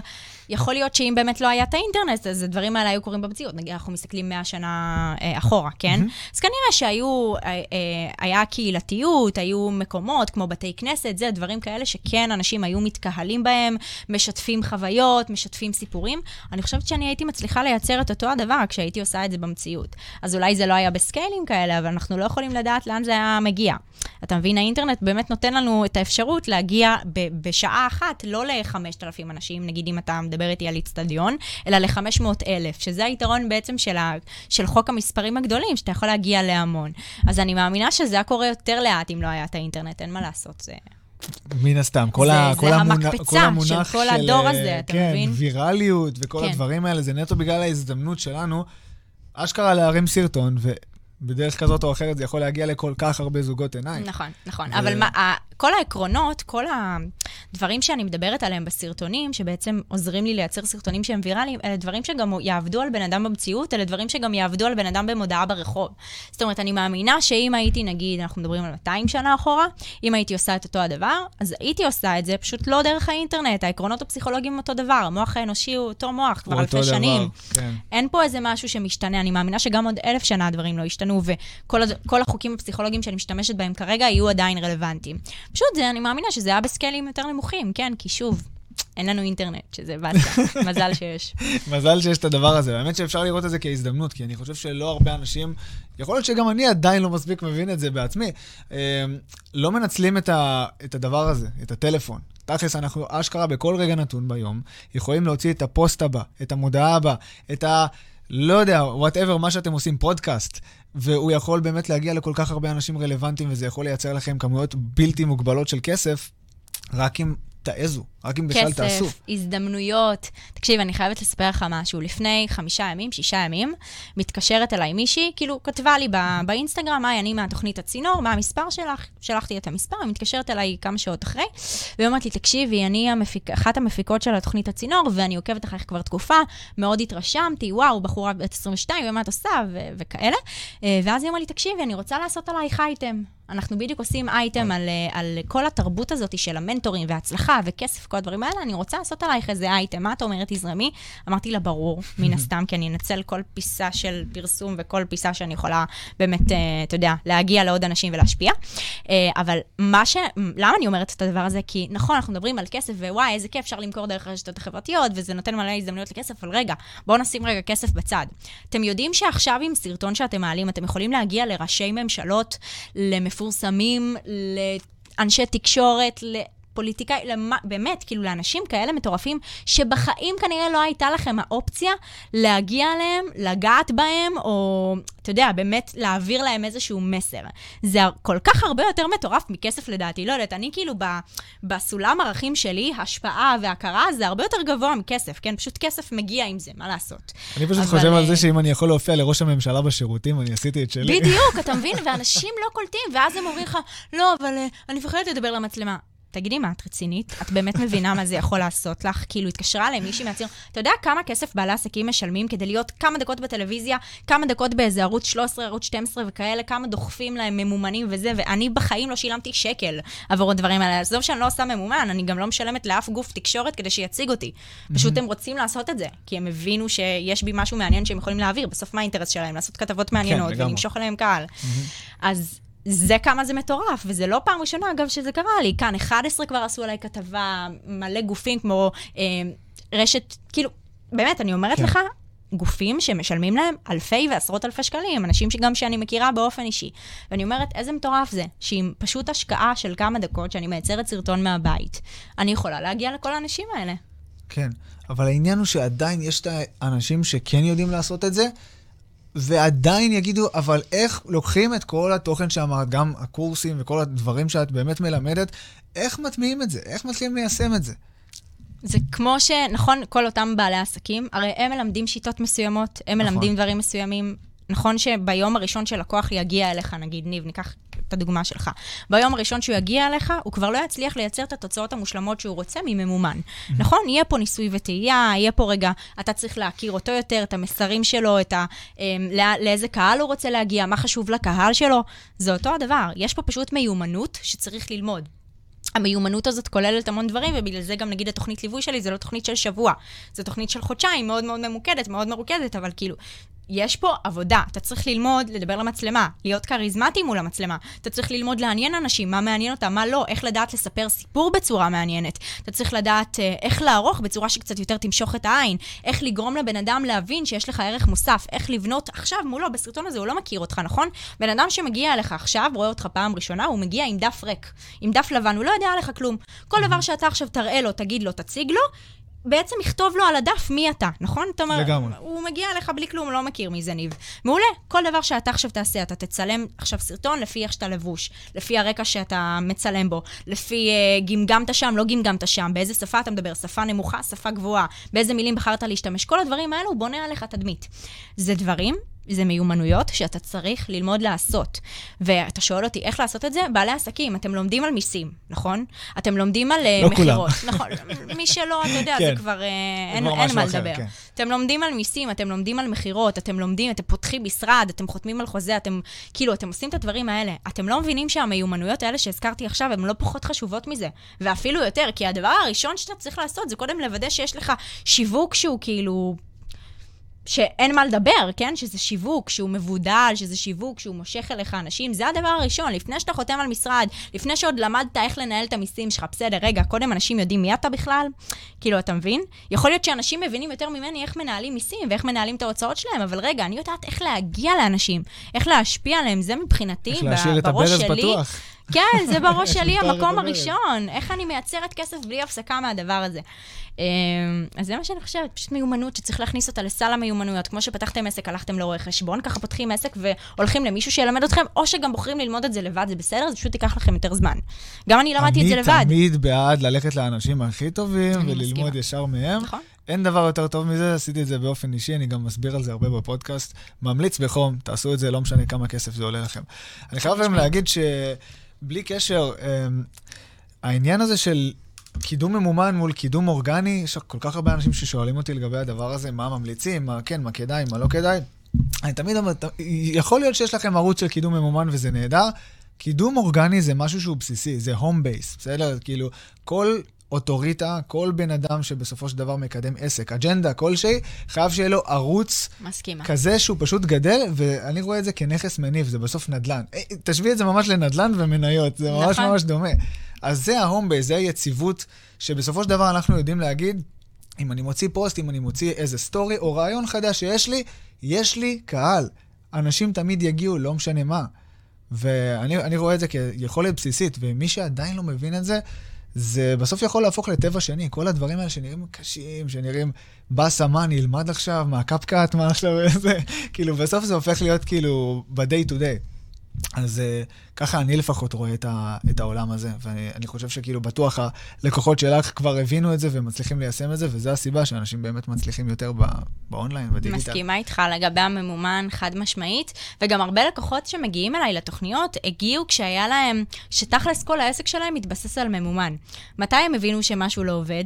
יכול להיות שאם באמת לא היה את האינטרנט, אז הדברים האלה היו קורים במציאות. נגיד, אנחנו מסתכלים 100 שנה אה, אחורה, כן? מהמם. אז כנראה שהיו, אה, אה, היה קהילתיות, היו מקומות כמו בתי כנסת, זה דברים כאלה שכן אנשים היו מתקהלים בהם, משתפים חוויות, משתפים סיפורים. אני חושבת שאני הייתי מצליחה לייצר את אותו הדבר כשהייתי עושה את זה במציאות. אז אולי זה לא היה בסקיילים כאלה, אבל אנחנו לא יכולים לדעת לאן זה היה מגיע. אתה מבין, האינטרנט באמת נותן לנו את האפשרות להגיע ב- בשעה אחת, לא ל-5,000 אנשים, נגיד אם אתה מדבר איתי על איצטדיון, אלא ל-500,000, שזה היתרון בעצם של, ה- של חוק המספרים הגדולים, שאתה יכול להגיע להמון. אז אני מאמינה שזה היה קורה יותר לאט אם לא היה את האינטרנט, אין מה לעשות, זה... מן הסתם, כל, זה- ה, זה כל, המונח, המקפצה כל המונח של כל הדור אה, הזה, אתה כן, מבין? ויראליות וכל כן. הדברים האלה, זה נטו בגלל ההזדמנות שלנו, אשכרה להרים סרטון, ובדרך כזאת או אחרת זה יכול להגיע לכל כך הרבה זוגות עיניים. נכון, נכון. ו- אבל מה, כל העקרונות, כל הדברים שאני מדברת עליהם בסרטונים, שבעצם עוזרים לי לייצר סרטונים שהם ויראליים, אלה דברים שגם יעבדו על בן אדם במציאות, אלה דברים שגם יעבדו על בן אדם במודעה ברחוב. זאת אומרת, אני מאמינה שאם הייתי, נגיד, אנחנו מדברים על 200 שנה אחורה, אם הייתי עושה את אותו הדבר, אז הייתי עושה את זה פשוט לא דרך האינטרנט. העקרונות הפסיכולוגיים אותו דבר, המוח האנושי הוא אותו מוח כבר אלפי דבר, שנים. כן. אין פה איזה משהו שמשתנה, אני מאמינה שגם עוד אלף שנה הדברים לא ישתנו, וכל הד- כל החוקים הפסיכולוגיים שאני משתמשת בהם כרגע יהיו עדיין רלוונטיים. פשוט זה, אני מאמינה שזה היה בסקיילים יותר נמוכים, כן, כי שוב, אין לנו אינטרנט, שזה באסה, [LAUGHS] מזל שיש. מזל שיש את הדבר הזה. האמת שאפשר לראות את זה כהזדמנות, כי אני חושב שלא הרבה אנשים, יכול להיות שגם אני עדיין לא מספיק מבין את זה בעצמי, אה, לא מנצלים את, ה, את הדבר הזה, את הטלפון. תכלס, אנחנו אשכרה בכל רגע נתון ביום, יכולים להוציא את הפוסט הבא, את המודעה הבאה, את ה... לא יודע, whatever, מה שאתם עושים, פודקאסט, והוא יכול באמת להגיע לכל כך הרבה אנשים רלוונטיים, וזה יכול לייצר לכם כמויות בלתי מוגבלות של כסף, רק אם תעזו, רק אם בכלל תעשו. כסף, הזדמנויות. תקשיב, אני חייבת לספר לך משהו. לפני חמישה ימים, שישה ימים, מתקשרת אליי מישהי, כאילו, כתבה לי ב- באינסטגרם, היי, אני מהתוכנית הצינור, מה המספר שלך? שלחתי את המספר, היא מתקשרת אליי כמה שעות אחרי, והיא אומרת לי, תקשיבי, אני המפיק, אחת המפיקות של התוכנית הצינור, ואני עוקבת אחריך כבר תקופה, מאוד התרשמתי, וואו, בחורה בת 22, ומה את עושה, ו- וכאלה. אה, ואז היא אמרה לי, תקשיבי, אני רוצה לעשות עלייך אייטם. אנחנו בדיוק עושים אייטם על, אה, על כל התרבות הזאת של המנטורים והצלחה וכסף, כל הדברים האלה, אני רוצה לעשות עלייך איזה אייטם. מה את אומרת, תזרמי? אמרתי לה, ברור, מן הסתם, כי אני אנצל כל פיסה של פרסום וכל פיסה שאני יכולה באמת, אה, אתה יודע, להגיע לעוד אנשים ולהשפיע. אה, אבל מה ש... למה אני אומרת את הדבר הזה? כי נכון, אנחנו מדברים על כסף, ווואי, איזה כיף, אפשר למכור דרך הרשתות החברתיות, וזה נותן מלא הזדמנויות לכסף, אבל רגע, בואו נשים רגע כסף בצד. אתם יודעים שעכשיו עם סרטון שאתם מעלים, אתם יכולים להגיע לראשי ממשלות, למפורסמים, לאנשי תקשורת, לפוליטיקאי, למה, באמת, כאילו לאנשים כאלה מטורפים, שבחיים כנראה לא הייתה לכם האופציה להגיע אליהם, לגעת בהם, או, אתה יודע, באמת להעביר להם איזשהו מסר. זה כל כך הרבה יותר מטורף מכסף לדעתי. לא יודעת, אני כאילו ב, בסולם ערכים שלי, השפעה והכרה זה הרבה יותר גבוה מכסף, כן? פשוט כסף מגיע עם זה, מה לעשות? אני פשוט אבל, חושב על אה, זה שאם אני יכול להופיע לראש הממשלה בשירותים, אני עשיתי את שלי. בדיוק, אתה [LAUGHS] מבין? ואנשים לא קולטים, ואז הם אומרים לך, לא, אבל אה, אני מפחדת לדבר למצלמה. תגידי, מה, את רצינית? את באמת מבינה מה זה יכול לעשות לך? כאילו, התקשרה אליי מישהי מהציר, אתה יודע כמה כסף בעלי עסקים משלמים כדי להיות כמה דקות בטלוויזיה, כמה דקות באיזה ערוץ 13, ערוץ 12 וכאלה, כמה דוחפים להם ממומנים וזה, ואני בחיים לא שילמתי שקל עבור הדברים האלה. עזוב שאני לא עושה ממומן, אני גם לא משלמת לאף גוף תקשורת כדי שיציג אותי. פשוט הם רוצים לעשות את זה, כי הם הבינו שיש בי משהו מעניין שהם יכולים להעביר. בסוף מה האינטרס שלהם? לעשות כתבות מעניינות לגמרי. ולמשוך אליהם קהל. אז זה כמה זה מטורף, וזה לא פעם ראשונה, אגב, שזה קרה לי. כאן 11 כבר עשו עליי כתבה, מלא גופים כמו אה, רשת, כאילו, באמת, אני אומרת כן. לך, גופים שמשלמים להם אלפי ועשרות אלפי שקלים, אנשים שגם שאני מכירה באופן אישי. ואני אומרת, איזה מטורף זה, שעם פשוט השקעה של כמה דקות, שאני מייצרת סרטון מהבית, אני יכולה להגיע לכל האנשים האלה. כן, אבל העניין הוא שעדיין יש את האנשים שכן יודעים לעשות את זה, ועדיין יגידו, אבל איך לוקחים את כל התוכן שאמרת, גם הקורסים וכל הדברים שאת באמת מלמדת, איך מטמיעים את זה? איך מתחילים ליישם את זה? זה כמו ש... נכון, כל אותם בעלי עסקים, הרי הם מלמדים שיטות מסוימות, הם נכון. מלמדים דברים מסוימים. נכון שביום הראשון שלקוח יגיע אליך, נגיד, ניב, ניקח את הדוגמה שלך. ביום הראשון שהוא יגיע אליך, הוא כבר לא יצליח לייצר את התוצאות המושלמות שהוא רוצה מממומן. נכון? יהיה פה ניסוי וטעייה, יהיה פה רגע, אתה צריך להכיר אותו יותר, את המסרים שלו, את ה, אה, לא, לאיזה קהל הוא רוצה להגיע, מה חשוב לקהל שלו. זה אותו הדבר. יש פה פשוט מיומנות שצריך ללמוד. המיומנות הזאת כוללת המון דברים, ובגלל זה גם נגיד התוכנית ליווי שלי זה לא תוכנית של שבוע, זו תוכנית של חודשיים, מאוד מאוד ממוקדת, מאוד מרוכזת, אבל כאילו, יש פה עבודה. אתה צריך ללמוד לדבר למצלמה, להיות כריזמטי מול המצלמה. אתה צריך ללמוד לעניין אנשים, מה מעניין אותם, מה לא, איך לדעת לספר סיפור בצורה מעניינת. אתה צריך לדעת אה, איך לערוך בצורה שקצת יותר תמשוך את העין, איך לגרום לבן אדם להבין שיש לך ערך מוסף, איך לבנות עכשיו מולו, בסרטון הזה הוא לא מכיר אותך, נכון? בן אדם שמגיע אליך עכשיו, רואה אותך פעם ראשונה, הוא מגיע עם דף ריק, עם דף לבן, הוא לא יודע עליך כלום. כל דבר שאתה עכשיו תראה לו, תגיד לו, תציג לו, בעצם יכתוב לו על הדף מי אתה, נכון? אתה אומר, לגמרי. הוא מגיע אליך בלי כלום, לא מכיר מי זה ניב. מעולה, כל דבר שאתה עכשיו תעשה, אתה תצלם עכשיו סרטון לפי איך שאתה לבוש, לפי הרקע שאתה מצלם בו, לפי uh, גמגמת שם, לא גמגמת שם, באיזה שפה אתה מדבר, שפה נמוכה, שפה גבוהה, באיזה מילים בחרת להשתמש. כל הדברים האלו, הוא בונה עליך תדמית. זה דברים זה מיומנויות שאתה צריך ללמוד לעשות. ואתה שואל אותי, איך לעשות את זה? בעלי עסקים, אתם לומדים על מיסים, נכון? אתם לומדים על לא מכירות. נכון, [LAUGHS] מי שלא, אתה יודע, כן. זה כבר, אה, אין, כבר אין משהו מה אחר, לדבר. כן. אתם לומדים על מיסים, אתם לומדים על מכירות, אתם לומדים, אתם פותחים משרד, אתם חותמים על חוזה, אתם, כאילו, אתם עושים את הדברים האלה. אתם לא מבינים שהמיומנויות האלה שהזכרתי עכשיו, הן לא פחות חשובות מזה. ואפילו יותר, כי הדבר הראשון שאתה צריך לעשות זה קודם לוודא שיש לך שיווק שהוא כאילו... שאין מה לדבר, כן? שזה שיווק, שהוא מבודל, שזה שיווק, שהוא מושך אליך אנשים. זה הדבר הראשון, לפני שאתה חותם על משרד, לפני שעוד למדת איך לנהל את המיסים שלך. בסדר, רגע, קודם אנשים יודעים מי אתה בכלל? כאילו, אתה מבין? יכול להיות שאנשים מבינים יותר ממני איך מנהלים מיסים ואיך מנהלים את ההוצאות שלהם, אבל רגע, אני יודעת איך להגיע לאנשים, איך להשפיע עליהם. זה מבחינתי, איך ב- להשאיר את בראש הברז שלי. פתוח. כן, זה [LAUGHS] בראש שלי המקום. הראשון. איך אני מייצרת כסף בלי הפסקה מהדבר הזה. אמ, אז זה מה שאני חושבת, פשוט מיומנות שצריך להכניס אותה לסל המיומנויות. כמו שפתחתם עסק, הלכתם לרואה חשבון, ככה פותחים עסק והולכים למישהו שילמד אתכם, או שגם בוחרים ללמוד את זה לבד, זה בסדר, זה פשוט ייקח לכם יותר זמן. גם אני למדתי את זה לבד. אני תמיד בעד ללכת לאנשים הכי טובים וללמוד. ישר מהם. נכון. אין דבר יותר טוב מזה, עשיתי את זה באופן אישי, אני גם מסביר על זה הרבה בפודקאסט. ממליץ בחום, תעשו את זה, לא משנה כמה כסף זה עולה לכם. אני חייב גם להגיד שבלי קשר, אמ, העניין הזה של קידום ממומן מול קידום אורגני, יש כל כך הרבה אנשים ששואלים אותי לגבי הדבר הזה, מה ממליצים, מה כן, מה כדאי, מה לא כדאי. אני תמיד אומר, יכול להיות שיש לכם ערוץ של קידום ממומן וזה נהדר. קידום אורגני זה משהו שהוא בסיסי, זה home base, בסדר? כאילו, כל אוטוריטה, כל בן אדם שבסופו של דבר מקדם עסק, אג'נדה כלשהי, חייב שיהיה לו ערוץ מסכימה. כזה שהוא פשוט גדל, ואני רואה את זה כנכס מניב, זה בסוף נדל"ן. אה, תשווי את זה ממש לנדל"ן ומניות, זה ממש נכון. ממש דומה. אז זה ה home base, זה היציבות, שבסופו של דבר אנחנו יודעים להגיד, אם אני מוציא פוסט, אם אני מוציא איזה סטורי או רעיון חדש שיש לי, יש לי קהל. אנשים תמיד יגיעו, לא משנה מה. ואני אני רואה את זה כיכולת בסיסית, ומי שעדיין לא מבין את זה, זה בסוף יכול להפוך לטבע שני. כל הדברים האלה שנראים קשים, שנראים באסה, מה אני אלמד עכשיו, מה קפקאט, מה עכשיו [LAUGHS] איזה, כאילו, בסוף זה הופך להיות כאילו ב-day to day. אז uh, ככה אני לפחות רואה את, ה, את העולם הזה, ואני חושב שכאילו בטוח הלקוחות שלך כבר הבינו את זה ומצליחים ליישם את זה, וזו הסיבה שאנשים באמת מצליחים יותר ב, באונליין, בדיגיטל. מסכימה איתך לגבי הממומן חד משמעית, וגם הרבה לקוחות שמגיעים אליי לתוכניות הגיעו כשהיה להם, שתכלס כל העסק שלהם מתבסס על ממומן. מתי הם הבינו שמשהו לא עובד?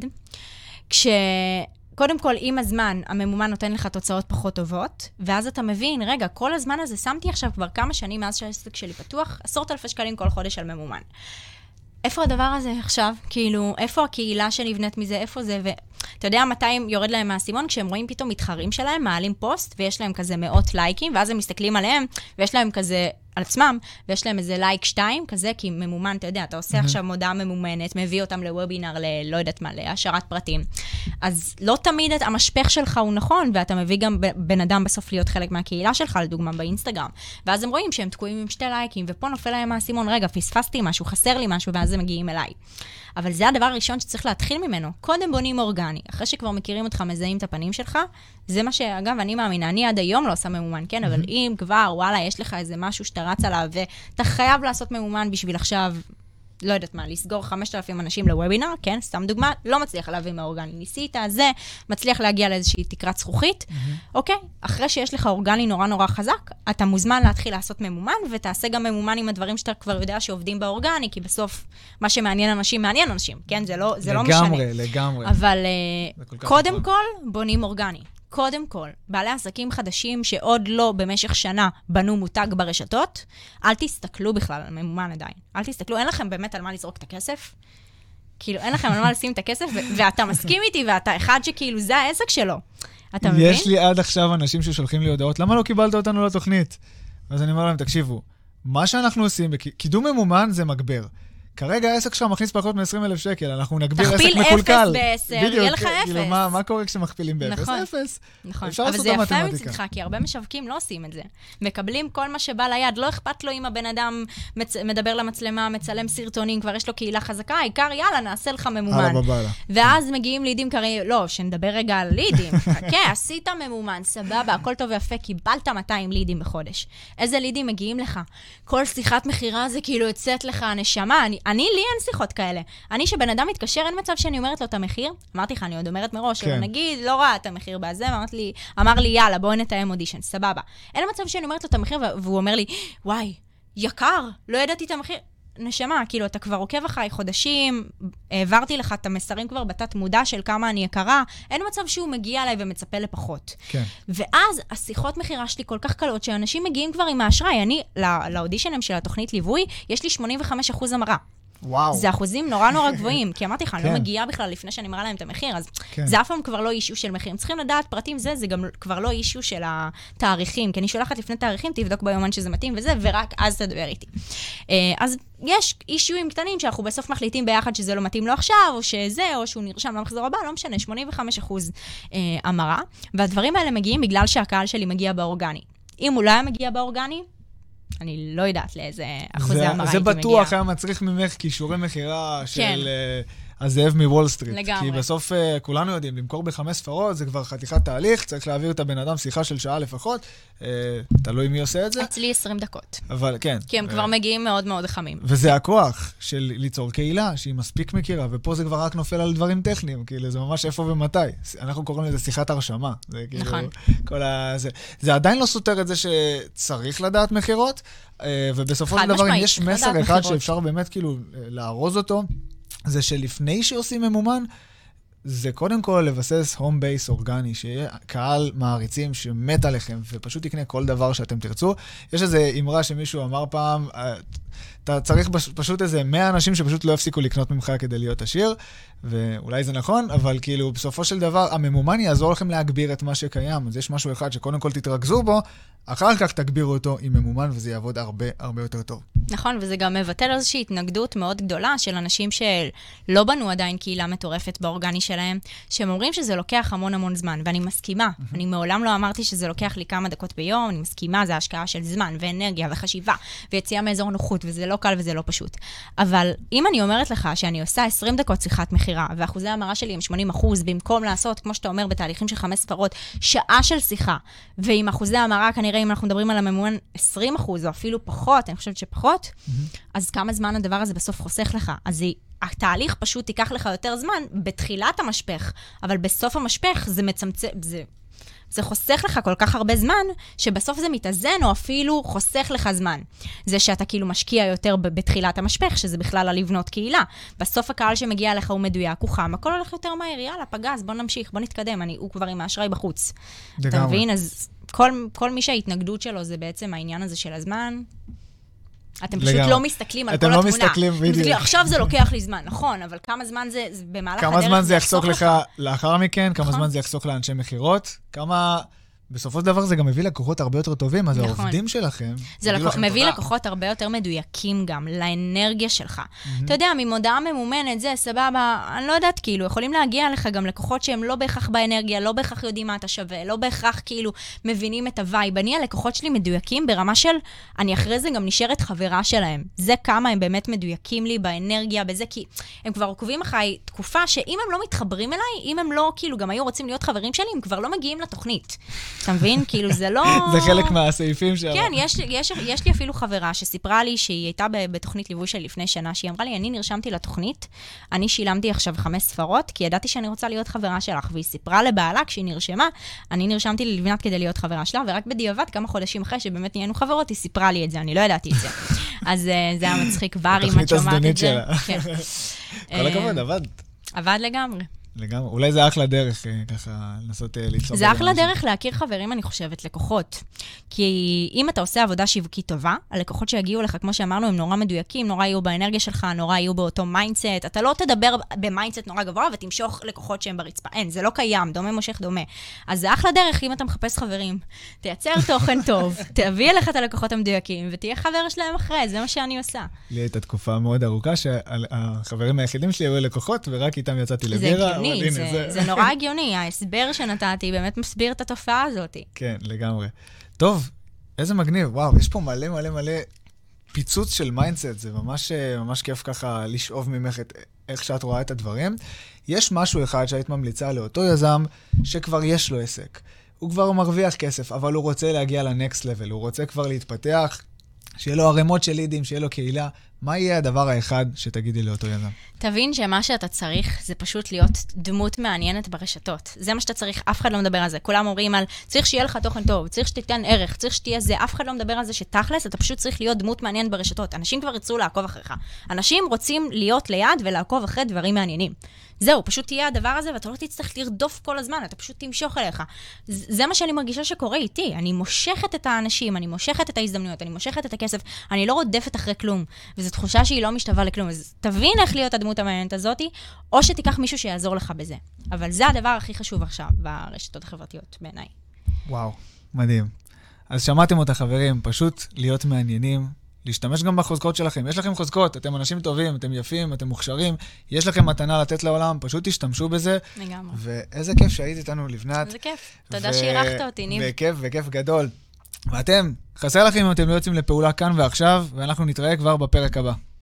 כש... קודם כל, עם הזמן, הממומן נותן לך תוצאות פחות טובות, ואז אתה מבין, רגע, כל הזמן הזה שמתי עכשיו כבר כמה שנים מאז שהעסק שלי פתוח, עשרות אלפי שקלים כל חודש על ממומן. איפה הדבר הזה עכשיו? כאילו, איפה הקהילה שנבנית מזה? איפה זה? ואתה יודע מתי יורד להם מהאסימון? כשהם רואים פתאום מתחרים שלהם, מעלים פוסט, ויש להם כזה מאות לייקים, ואז הם מסתכלים עליהם, ויש להם כזה, על עצמם, ויש להם איזה לייק שתיים, כזה, כי ממומן, אתה יודע, אתה עושה עכשיו מודעה ממומנת, מביא אותם לוובינר, ל... לא יודעת מה, להשארת פרטים. אז לא תמיד את- המשפך שלך הוא נכון, ואתה מביא גם בן אדם בסוף להיות חלק מהקהילה שלך, לדוגמה באינסטגרם. ואז הם רואים שהם תקועים עם שתי לייקים, ופה נופל להם האסימון, רגע, פספסתי משהו, חסר לי משהו, ואז הם מגיעים אליי. אבל זה הדבר הראשון שצריך להתחיל ממנו. קודם בונים אורגני. אחרי שכבר מכירים אותך, מזהים את הפנים שלך, זה מה שאגב, אני מאמינה, אני עד היום לא עושה ממומן, כן? אבל אם כבר, וואלה, יש לך איזה משהו שאתה רץ עליו, ואתה חייב לעשות ממומן בשביל עכשיו, לא יודעת מה, לסגור 5,000 אנשים לוובינר, כן? סתם דוגמה, לא מצליח להביא מאורגני. ניסית, זה, מצליח להגיע לאיזושהי תקרת זכוכית, אוקיי? אחרי שיש לך אורגני נורא נורא חזק, אתה מוזמן להתחיל לעשות ממומן, ותעשה גם ממומן עם הדברים שאתה כבר יודע שעובדים באורגני, כי בסוף מה שמעניין אנשים מעניין אנשים, כן? זה לא, זה לא משנה. לגמרי, לגמרי. אבל uh, קודם נכון. כל, בונים אורגני. קודם כל, בעלי עסקים חדשים שעוד לא במשך שנה בנו מותג ברשתות, אל תסתכלו בכלל על ממומן עדיין. אל תסתכלו, אין לכם באמת על מה לזרוק את הכסף. כאילו, אין לכם על מה לשים את הכסף, ו- ואתה מסכים איתי, ואתה אחד שכאילו, זה העסק שלו. אתה מבין? יש לי עד עכשיו אנשים ששולחים לי הודעות, למה לא קיבלת אותנו לתוכנית? אז אני אומר להם, תקשיבו, מה שאנחנו עושים, קידום ממומן זה מגבר. כרגע העסק שלך מכניס פחות מ-20,000 שקל, אנחנו נגביר עסק תכפיל מקולקל. אפס בעשר, יהיה לך כאילו, אפס. מה, מה קורה כשמכפילים באפס? נכון. אפס. נכון, אפשר אבל לעשות זה את יפה המתמטיקה. מצדך, כי הרבה משווקים לא עושים את זה. מקבלים כל מה שבא ליד, לא אכפת לו אם הבן אדם מצ... מדבר למצלמה, מצלם סרטונים, כבר יש לו קהילה חזקה, העיקר יאללה, נעשה לך ממומן. הלאה בבאללה. ואז מגיעים לידים קרים, לא, שנדבר רגע על לידים. [LAUGHS] חכה, עשית ממומן, סבבה, הכל טוב ויפה, קיבלת 200 לידים בחודש. איזה לידים מגיעים לך? כל שיחת מכירה זה כאילו יוצאת לך הנשמה. אני, אני, לי אין שיחות כאלה. אני, שבן אדם מתקשר, אין מצב שאני אומרת לו את המחיר. אמרתי לך, אני עוד אומרת מראש, כן. נגיד, לא ראה את המחיר בזה, ואמרת לי, אמר לי, יאללה, בואי נתאם אודישן, סבבה. אין מצב שאני אומרת לו את המחיר, והוא אומר לי, וואי, יקר, לא ידעתי את המחיר. נשמה, כאילו, אתה כבר עוקב אחריי חודשים, העברתי לך את המסרים כבר בתת מודע של כמה אני יקרה, אין מצב שהוא מגיע אליי ומצפה לפחות. כן. ואז השיחות מכירה שלי כל כך קלות, שאנשים מגיעים כבר עם האשראי. אני, לא- לאודישנים של התוכנית ליווי, יש לי 85% המרה. וואו. זה אחוזים נורא נורא גבוהים, כי אמרתי לך, אני לא כן. מגיעה בכלל לפני שאני מראה להם את המחיר, אז כן. זה אף פעם כבר לא אישו של מחיר. הם צריכים לדעת פרטים זה, זה גם כבר לא אישו של התאריכים, כי אני שולחת לפני תאריכים, תבדוק ביומן שזה מתאים וזה, ורק אז תדבר איתי. אה, אז יש אישויים קטנים שאנחנו בסוף מחליטים ביחד שזה לא מתאים לו עכשיו, או שזה, או שהוא נרשם למחזור הבא, לא משנה, 85 אחוז אה, המרה, והדברים האלה מגיעים בגלל שהקהל שלי מגיע באורגני. אם הוא לא היה מגיע באורגני, אני לא יודעת לאיזה אחוזי זה, המרה זה הייתי מגיעה. בטוח היה מצריך ממך כישורי מכירה כן. של אה, הזאב מוול סטריט. לגמרי. כי בסוף אה, כולנו יודעים, למכור בחמש ספרות זה כבר חתיכת תהליך, צריך להעביר את הבן אדם שיחה של שעה לפחות, אה, תלוי מי עושה את זה, אצלי 20 דקות. אבל כן. כי הם אה, כבר מגיעים מאוד מאוד חמים. וזה הכוח של ליצור קהילה שהיא מספיק מכירה, ופה זה כבר רק נופל על דברים טכניים, כאילו, זה ממש איפה ומתי. אנחנו קוראים לזה שיחת הרשמה. זה כאילו, נכון. כל ה... זה, זה עדיין לא סותר את זה שצריך לדעת מכירות, ובסופו של דבר, אם יש מסר אחד מכירות. שאפשר באמת כאילו לארוז אותו, זה שלפני שעושים ממומן, זה קודם כל לבסס הום בייס אורגני, שיהיה קהל מעריצים שמת עליכם, ופשוט יקנה כל דבר שאתם תרצו. יש איזו אמרה שמישהו אמר פעם, אה, אתה צריך פש- פשוט איזה 100 אנשים שפשוט לא יפסיקו לקנות ממך כדי להיות עשיר, ואולי זה נכון, אבל כאילו, בסופו של דבר, הממומן יעזור לכם להגביר את מה שקיים. אז יש משהו אחד שקודם כל תתרכזו בו, אחר כך תגבירו אותו עם ממומן, וזה יעבוד הרבה הרבה יותר טוב. נכון, וזה גם מבטל איזושהי התנגדות מאוד גדולה של אנשים שלא בנו עדיין קהילה מטורפת באורגני שלהם, שהם אומרים שזה לוקח המון המון זמן, ואני מסכימה. אני מעולם לא אמרתי שזה לוקח לי כמה דקות ביום, אני מסכימה, זה השקעה של זמן ואנרגיה וחשיבה ויציאה מאזור נוחות, וזה לא קל וזה לא פשוט. אבל אם אני אומרת לך שאני עושה 20 דקות שיחת מכירה, ואחוזי המרה שלי הם 80 אחוז, במקום לעשות, כמו שאתה אומר, בתהליכים של חמש ספרות, שעה של שיחה, ועם אחוזי המרה, כנראה אם אנחנו מדברים על הממומן 20 אחוז, או אפילו פחות, אני חושבת שפחות, אז כמה זמן הדבר הזה בסוף חוסך לך? אז זה, התהליך פשוט ייקח לך יותר זמן בתחילת המשפך, אבל בסוף המשפך זה מצמצם, זה... זה חוסך לך כל כך הרבה זמן, שבסוף זה מתאזן, או אפילו חוסך לך זמן. זה שאתה כאילו משקיע יותר בתחילת המשפך, שזה בכלל על לבנות קהילה. בסוף הקהל שמגיע אליך הוא מדויק, הוא חם, הכל הולך יותר מהר, יאללה, פגז, בוא נמשיך, בוא נתקדם, אני, הוא כבר עם האשראי בחוץ. אתה לגמרי. מבין? אז כל, כל מי שההתנגדות שלו זה בעצם העניין הזה של הזמן. אתם פשוט לגמרי. לא מסתכלים על כל לא התמונה. אתם מסתכלים, בדיוק. עכשיו זה לוקח לי זמן, נכון, אבל כמה זמן זה, זה במהלך הדרך כמה זמן זה יחסוך לך לך. לאחר מכן, כמה נכון. זמן זה יחסוך לאנשי מכירות, כמה... בסופו של דבר זה גם מביא לקוחות הרבה יותר טובים, אז נכון. העובדים שלכם... זה לקוח, לכם מביא תודה. לקוחות הרבה יותר מדויקים גם, לאנרגיה שלך. אתה יודע, ממודעה ממומנת, זה סבבה, אני לא יודעת, כאילו, יכולים להגיע לך גם לקוחות שהם לא בהכרח באנרגיה, לא בהכרח יודעים מה אתה שווה, לא בהכרח כאילו מבינים את ה vibe. אני, הלקוחות שלי מדויקים ברמה של, אני אחרי זה גם נשארת חברה שלהם. זה כמה הם באמת מדויקים לי באנרגיה, בזה, כי הם כבר עוקבים אחריי תקופה שאם הם לא מתחברים אליי, אם הם לא, כאילו, גם היו רוצים להיות חברים שלי, הם כבר לא מגיעים לתוכנית. אתה מבין? [LAUGHS] כאילו, זה לא... זה חלק מהסעיפים של... כן, יש, יש, יש לי אפילו חברה שסיפרה לי שהיא הייתה בתוכנית ליווי שלי לפני שנה, שהיא אמרה לי, אני נרשמתי לתוכנית, אני שילמתי עכשיו חמש ספרות, כי ידעתי שאני רוצה להיות חברה שלך, והיא סיפרה לבעלה כשהיא נרשמה, אני נרשמתי ללבנת כדי להיות חברה שלה, ורק בדיעבד, כמה חודשים אחרי שבאמת נהיינו חברות, היא סיפרה לי את זה, אני לא ידעתי את זה. [LAUGHS] אז אה, זה היה מצחיק, בר, אם את התוכנית שומעת את הזדונית זה. שלה. כן. [LAUGHS] כל הכבוד, אה, עבד. עבד לגמרי. לגמרי. אולי זה אחלה דרך אה, ככה לנסות אה, ליצור... זה אחלה דרך להכיר חברים, אני חושבת, לקוחות. כי אם אתה עושה עבודה שיווקית טובה, הלקוחות שיגיעו לך, כמו שאמרנו, הם נורא מדויקים, נורא יהיו באנרגיה שלך, נורא יהיו באותו mindset. אתה לא תדבר ב mindset נורא גבוה ותמשוך לקוחות שהם ברצפה. אין, זה לא קיים, דומה מושך דומה. אז זה אחלה דרך אם אתה מחפש חברים. תייצר תוכן [LAUGHS] טוב, תביא אליך את הלקוחות המדויקים, ותהיה חבר שלהם אחרי, זה מה שאני עושה. לי הייתה תקופה מאוד ארוכה שהחברים היחידים שלי היו לקוחות, ורק איתם יצאתי לבירה. הגיוני, זה, זה... זה נורא [LAUGHS] הגיוני. ההסבר שנתתי באמת מסביר את התופעה הזאת. כן, לגמרי. טוב, איזה מגניב, וואו, יש פה מלא מלא מלא פיצוץ של mindset, זה ממש, ממש כיף ככה לשאוב ממך את איך שאת רואה את הדברים. יש משהו אחד שהיית ממליצה לאותו יזם שכבר יש לו עסק. הוא כבר מרוויח כסף, אבל הוא רוצה להגיע לנקסט לבל, הוא רוצה כבר להתפתח, שיהיה לו ערימות של לידים, שיהיה לו קהילה. מה יהיה הדבר האחד שתגידי לאותו יזם? תבין שמה שאתה צריך זה פשוט להיות דמות מעניינת ברשתות. זה מה שאתה צריך, אף אחד לא מדבר על זה. כולם אומרים על, צריך שיהיה לך תוכן טוב, צריך שתיתן ערך, צריך שתהיה זה, אף אחד לא מדבר על זה שתכלס, אתה פשוט צריך להיות דמות מעניינת ברשתות. אנשים כבר ירצו לעקוב אחריך. אנשים רוצים להיות ליד ולעקוב אחרי דברים מעניינים. זהו, פשוט תהיה הדבר הזה, ואתה לא תצטרך לרדוף כל הזמן, אתה פשוט תמשוך אליך. זה מה שאני מרגישה שקורה איתי. אני מושכת את האנשים, אני מושכת את ההזדמנויות, אני מושכת את הכסף, אני לא רודפת אחרי כלום. וזו תחושה שהיא לא משתווה לכלום. אז תבין איך להיות הדמות המעניינת הזאת, או שתיקח מישהו שיעזור לך בזה. אבל זה הדבר הכי חשוב עכשיו ברשתות החברתיות, בעיניי. וואו, מדהים. אז שמעתם אותה, חברים, פשוט להיות מעניינים, להשתמש גם בחוזקות שלכם. יש לכם חוזקות, אתם אנשים טובים, אתם יפים, אתם מוכשרים, יש לכם מתנה לתת לעולם, פשוט תשתמשו בזה. לגמרי. ואיזה כיף שהיית איתנו, לבנת. איזה כיף. תודה ו... שאירחת אותי, ניב. וכיף, וכיף גדול. ואתם, חסר לכם אם אתם לא יוצאים לפעולה כאן ועכשיו, ואנחנו נתראה כבר בפרק הבא.